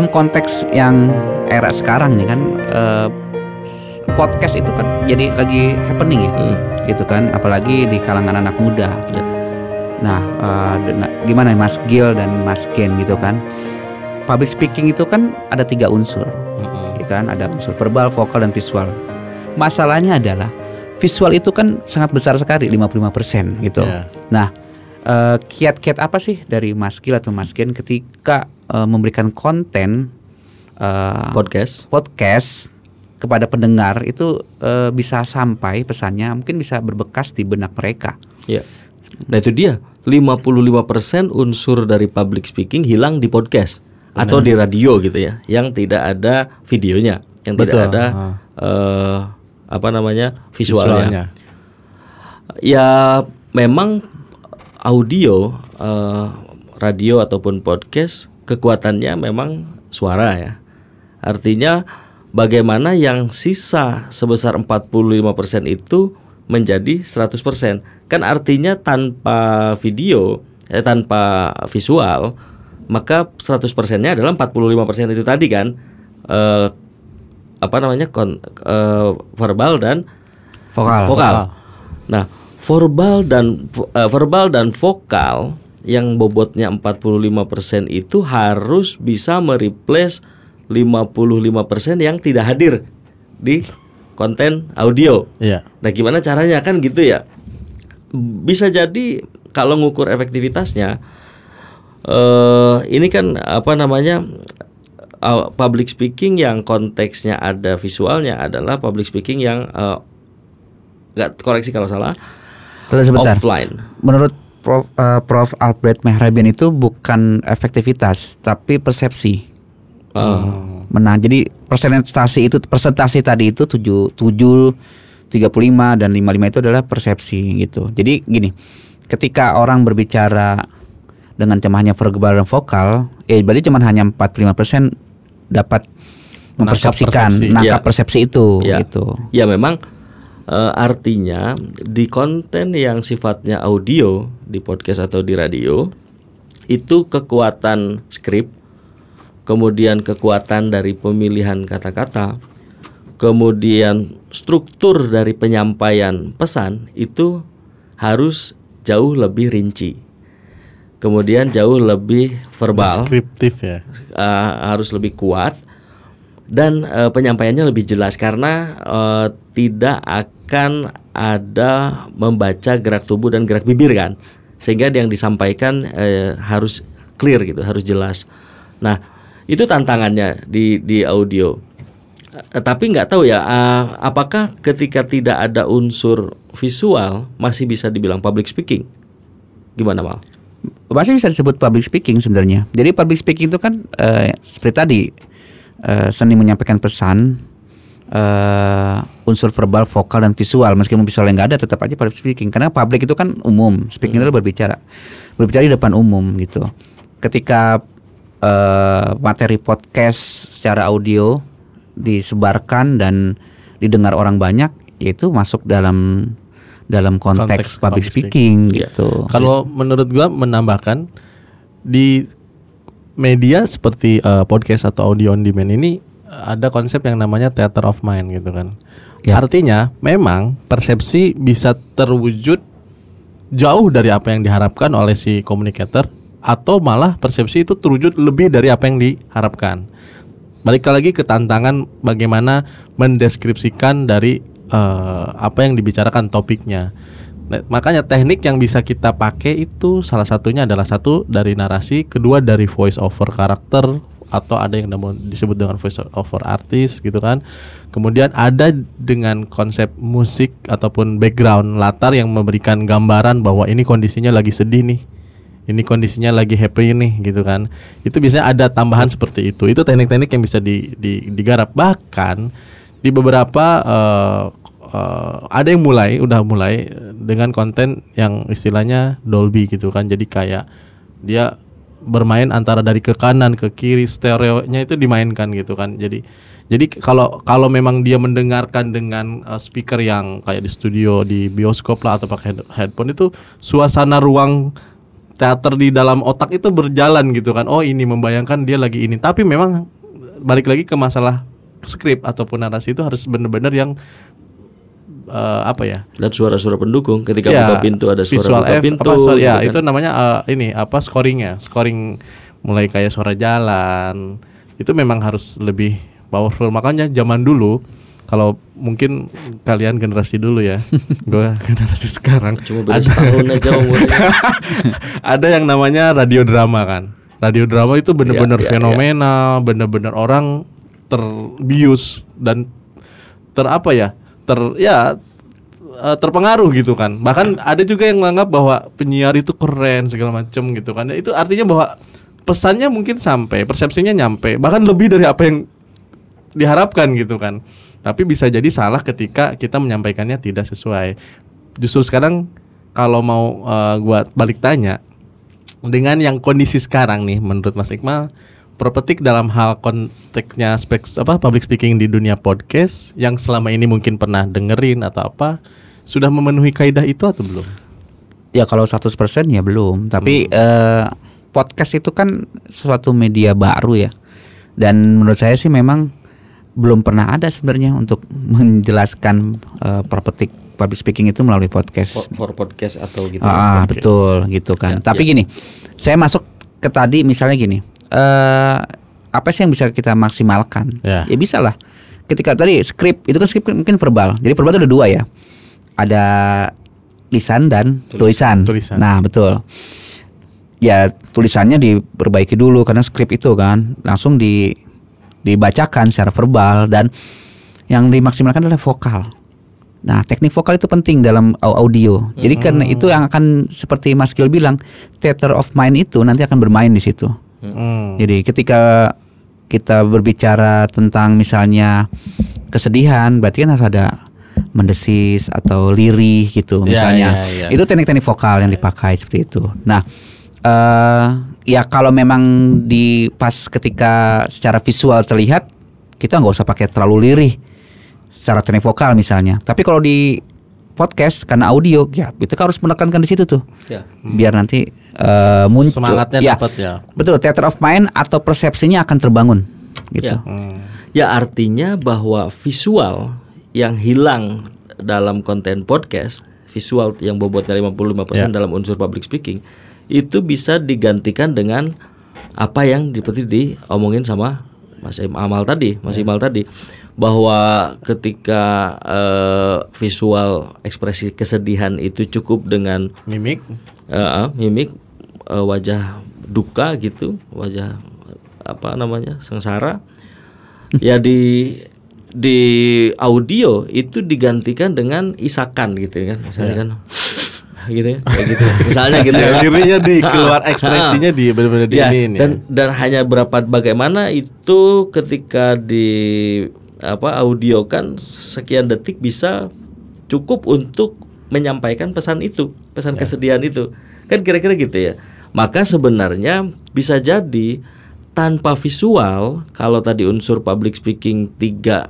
dalam konteks yang era sekarang nih kan eh, podcast itu kan jadi lagi happening ya, Hmm. gitu kan, apalagi di kalangan anak muda. Ya. Nah, eh, dena- gimana Mas Gil dan Mas Ken gitu kan? Public speaking itu kan ada tiga unsur, ya kan? Ada unsur verbal, vokal, dan visual. Masalahnya adalah visual itu kan sangat besar sekali, 55% gitu. Ya. Nah, eh, kiat-kiat apa sih dari Mas Gil atau Mas Gen ketika eh, memberikan konten eh, Podcast. podcast kepada pendengar itu eh, bisa sampai pesannya mungkin bisa berbekas di benak mereka. Ya. Nah itu dia 55% unsur dari public speaking hilang di podcast atau di radio gitu ya, yang tidak ada videonya, yang Betul. tidak ada Ah. eh, apa namanya visualnya. Visualnya. Ya memang audio eh, radio ataupun podcast kekuatannya memang suara ya. Artinya bagaimana yang sisa sebesar 45% itu menjadi 100%. Kan artinya tanpa video eh, tanpa visual maka 100%-nya adalah 45% itu tadi kan eh, apa namanya kon, eh, verbal dan Vokal. vokal. Nah, verbal dan eh, verbal dan vokal yang bobotnya 45% itu harus bisa mereplace 55% yang tidak hadir di konten audio. Iya. Nah, gimana caranya kan gitu ya? Bisa jadi kalau ngukur efektivitasnya eh ini kan apa namanya uh, public speaking yang konteksnya ada visualnya adalah public speaking yang eh, nggak koreksi kalau salah Tunggu sebentar. offline. Menurut Prof, eh, Prof Albert Mehrabian itu bukan efektivitas tapi persepsi. Oh. Menang. Jadi persentase itu persentase tadi itu 7 7 35 dan 55 itu adalah persepsi gitu. Jadi gini, ketika orang berbicara dengan cuma hanya verbal dan vokal, eh berarti cuma hanya 45% dapat mempersepsikan persepsi. nangkap Iya. persepsi itu Ya. gitu. Ya memang eh, artinya di konten yang sifatnya audio di podcast atau di radio itu kekuatan skrip, kemudian kekuatan dari pemilihan kata-kata, kemudian struktur dari penyampaian pesan itu harus jauh lebih rinci. Kemudian jauh lebih verbal Deskriptif ya. uh, harus lebih kuat dan uh, penyampaiannya lebih jelas karena uh, tidak akan ada membaca gerak tubuh dan gerak bibir kan? Sehingga yang disampaikan uh, harus clear gitu harus jelas. Nah itu tantangannya di di audio. Uh, tapi nggak tahu ya uh, apakah ketika tidak ada unsur visual masih bisa dibilang public speaking? Gimana mal? Masih bisa disebut public speaking sebenarnya. Jadi public speaking itu kan eh, seperti tadi eh, seni menyampaikan pesan, eh, unsur verbal, vokal dan visual. Meskipun visualnya nggak ada, tetap aja public speaking. Karena public itu kan umum, speaking itu berbicara, berbicara di depan umum gitu. Ketika eh, materi podcast secara audio disebarkan dan didengar orang banyak, yaitu masuk dalam dalam konteks, Konteks public public speaking, Iya. gitu. Kalau menurut gua menambahkan di media seperti eh, podcast atau audio on demand ini ada konsep yang namanya theater of mind gitu kan. Ya. Artinya memang persepsi bisa terwujud jauh dari apa yang diharapkan oleh si communicator atau malah persepsi itu terwujud lebih dari apa yang diharapkan. Balik lagi ke tantangan bagaimana mendeskripsikan dari eh, apa yang dibicarakan topiknya. Nah, makanya teknik yang bisa kita pakai itu salah satunya adalah satu dari narasi, kedua dari voice over karakter atau ada yang disebut dengan voice over artis gitu kan. Kemudian ada dengan konsep musik ataupun background latar yang memberikan gambaran bahwa ini kondisinya lagi sedih nih. Ini kondisinya lagi happy nih gitu kan. Itu biasanya ada tambahan seperti itu. Itu teknik-teknik yang bisa di, di- digarap bahkan di beberapa eh, eh, ada yang mulai udah mulai dengan konten yang istilahnya Dolby gitu kan. Jadi kayak dia bermain antara dari ke kanan ke kiri stereonya itu dimainkan gitu kan. Jadi jadi kalau kalau memang dia mendengarkan dengan uh, speaker yang kayak di studio di bioskop lah atau pakai head- headphone itu suasana ruang teater di dalam otak itu berjalan gitu kan. Oh, ini membayangkan dia lagi ini. Tapi memang balik lagi ke masalah skrip ataupun narasi itu harus benar-benar yang eh, apa ya? Dan suara-suara pendukung ketika Ya, buka pintu ada suara visual buka F, pintu. apa, suara- ya gitu itu kan. namanya eh, ini apa scoringnya scoring mulai kayak suara jalan itu memang harus lebih powerful makanya zaman dulu kalau mungkin kalian generasi dulu ya gue generasi sekarang Cuma beda ada, aja umurnya. ada yang namanya radio drama kan radio drama itu bener-bener Ya, ya, ya. fenomenal bener-bener orang terbius dan ter apa ya ter ya eh, terpengaruh gitu kan. Bahkan ada juga yang menganggap bahwa penyiar itu keren segala macam gitu kan. Itu artinya bahwa pesannya mungkin sampai persepsinya nyampe bahkan lebih dari apa yang diharapkan gitu kan. Tapi bisa jadi salah ketika kita menyampaikannya tidak sesuai. Justru sekarang kalau mau eh, gua balik tanya dengan yang kondisi sekarang nih menurut Mas Iqmal Propetik dalam hal konteksnya spek, apa public speaking di dunia podcast yang selama ini mungkin pernah dengerin atau apa sudah memenuhi kaidah itu atau belum? Ya kalau 100% ya belum, tapi Hmm. eh, podcast itu kan suatu media baru ya. Dan menurut saya sih memang belum pernah ada sebenarnya untuk menjelaskan eh, perpetik public speaking itu melalui podcast. for, for podcast atau gitu. Ah, podcast. betul gitu kan. Ya, Tapi ya. gini, saya masuk ke tadi misalnya gini, eh apa sih yang bisa kita maksimalkan? Ya. bisa lah. Ketika tadi skrip itu kan skrip kan mungkin verbal. Jadi verbal itu ada dua ya. Ada lisan dan tulisan. Tulisan. Nah, betul. Ya tulisannya diperbaiki dulu karena skrip itu kan langsung di dibacakan secara verbal dan yang dimaksimalkan adalah vokal. Nah, teknik vokal itu penting dalam au- audio. Jadi karena itu yang akan seperti Mas Gil bilang, theater of mind itu nanti akan bermain di situ. Hmm. Jadi ketika kita berbicara tentang misalnya kesedihan, berarti kan harus ada mendesis atau lirih gitu Ya, misalnya. ya, ya. Itu teknik-teknik vokal yang dipakai seperti itu. Nah, eh ya kalau memang di pas ketika secara visual terlihat, kita nggak usah pakai terlalu lirih secara teknik vokal misalnya. Tapi kalau di podcast karena audio, ya kita harus menekankan di situ tuh Ya. biar nanti eh, muncul Semangatnya ya, dapat ya. betul theater of mind atau persepsinya akan terbangun gitu Ya. Hmm. Ya artinya bahwa visual yang hilang dalam konten podcast, visual yang bobotnya 55% Ya. dalam unsur public speaking, itu bisa digantikan dengan apa yang seperti diomongin sama Mas Amal tadi, Mas Imal tadi bahwa ketika eh, visual ekspresi kesedihan itu cukup dengan Mimik. eh, mimik eh, wajah duka gitu, wajah apa namanya sengsara, ya di di audio itu digantikan dengan isakan gitu kan, misalnya kan, gitu ya, kayak gitu, misalnya gitu Ya, ya. liriknya di keluar ekspresinya di benar-benar di Ya, ini dan dan hanya berapa bagaimana itu ketika di apa audio kan sekian detik bisa cukup untuk menyampaikan pesan itu, pesan kesedihan itu. Kan kira-kira gitu ya. Maka sebenarnya bisa jadi tanpa visual kalau tadi unsur public speaking tiga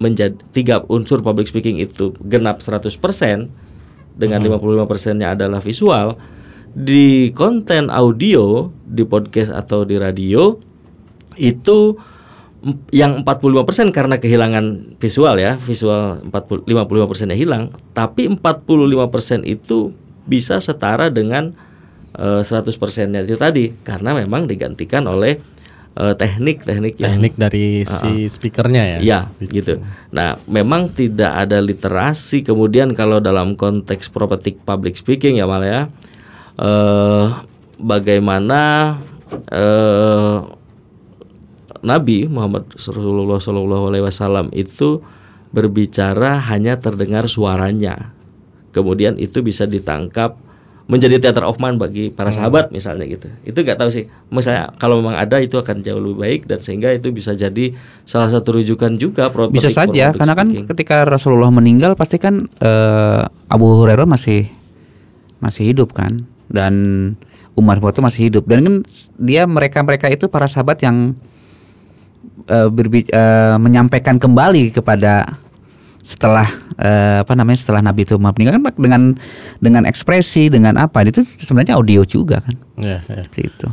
menjadi tiga unsur public speaking itu genap 100% dengan 55 persennya adalah visual di konten audio di podcast atau di radio itu yang 45% karena kehilangan visual ya visual 40 55 persennya hilang tapi 45% itu bisa setara dengan eh, 100 persennya itu tadi karena memang digantikan oleh eh, teknik-teknik yang teknik dari si speakernya ya. Ya, gitu. Nah, memang tidak ada literasi. Kemudian kalau dalam konteks propetik public speaking ya malah ya, eh, bagaimana eh, Nabi Muhammad Rasulullah Shallallahu Alaihi Wasallam itu berbicara hanya terdengar suaranya. Kemudian itu bisa ditangkap menjadi theater of mind bagi para sahabat misalnya gitu. Itu nggak tahu sih. Misalnya kalau memang ada itu akan jauh lebih baik dan sehingga itu bisa jadi salah satu rujukan juga bisa saja karena kan speaking. ketika Rasulullah meninggal pasti kan eh, Abu Hurairah masih masih hidup kan dan Umar bin Khattab masih hidup dan kan dia mereka mereka itu para sahabat yang eh, berbi- eh, menyampaikan kembali kepada setelah eh, apa namanya setelah Nabi itu meninggal kan dengan dengan ekspresi dengan apa itu sebenarnya audio juga kan Ya, ya. seperti itu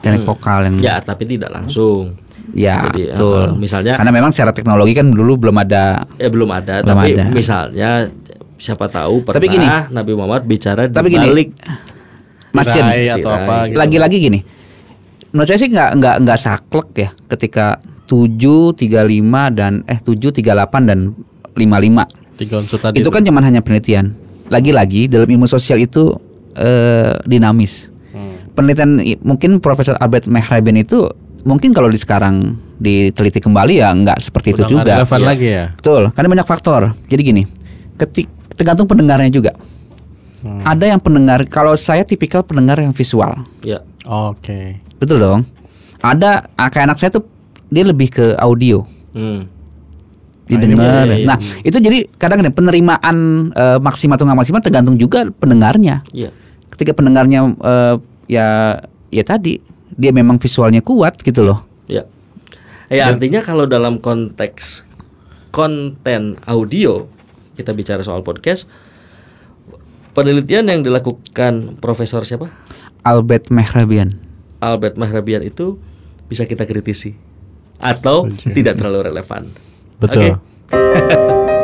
teknik vokal yang Ya, tapi tidak langsung. ya Jadi, betul eh, misalnya karena memang secara teknologi kan dulu belum ada ya belum ada, Belum tapi ada. misalnya siapa tahu pernah Tapi gini. Nabi Muhammad bicara di Tapi gini. balik Mas Ken, Tirai atau apa gitu. lagi-lagi gini menurut saya sih nggak nggak nggak saklek ya ketika 7, 35 dan eh 7, 38 dan 55 Tiga unsur tadi itu kan cuman hanya penelitian. Lagi-lagi dalam ilmu sosial itu eh, dinamis. Hmm. Penelitian mungkin Profesor Albert Mehrabian itu mungkin kalau di sekarang diteliti kembali ya nggak seperti Udah itu juga. relevan lagi ya. Betul, karena banyak faktor. Jadi gini, ketik tergantung pendengarnya juga. Hmm. Ada yang pendengar, kalau saya tipikal pendengar yang visual, ya Oke. betul dong. Ada ah, kayak anak saya tuh dia lebih ke audio. hmm. Didengar. iya, iya. Nah, itu jadi kadang kadang penerimaan eh, maksimal atau nggak maksimal tergantung juga pendengarnya. ya Ketika pendengarnya eh, ya ya tadi dia memang visualnya kuat gitu loh. ya ya artinya kalau dalam konteks konten audio kita bicara soal podcast penelitian yang dilakukan Profesor siapa Albert Mehrabian. Albert Mahrabian itu bisa kita kritisi atau tidak terlalu relevan. Betul. Oke?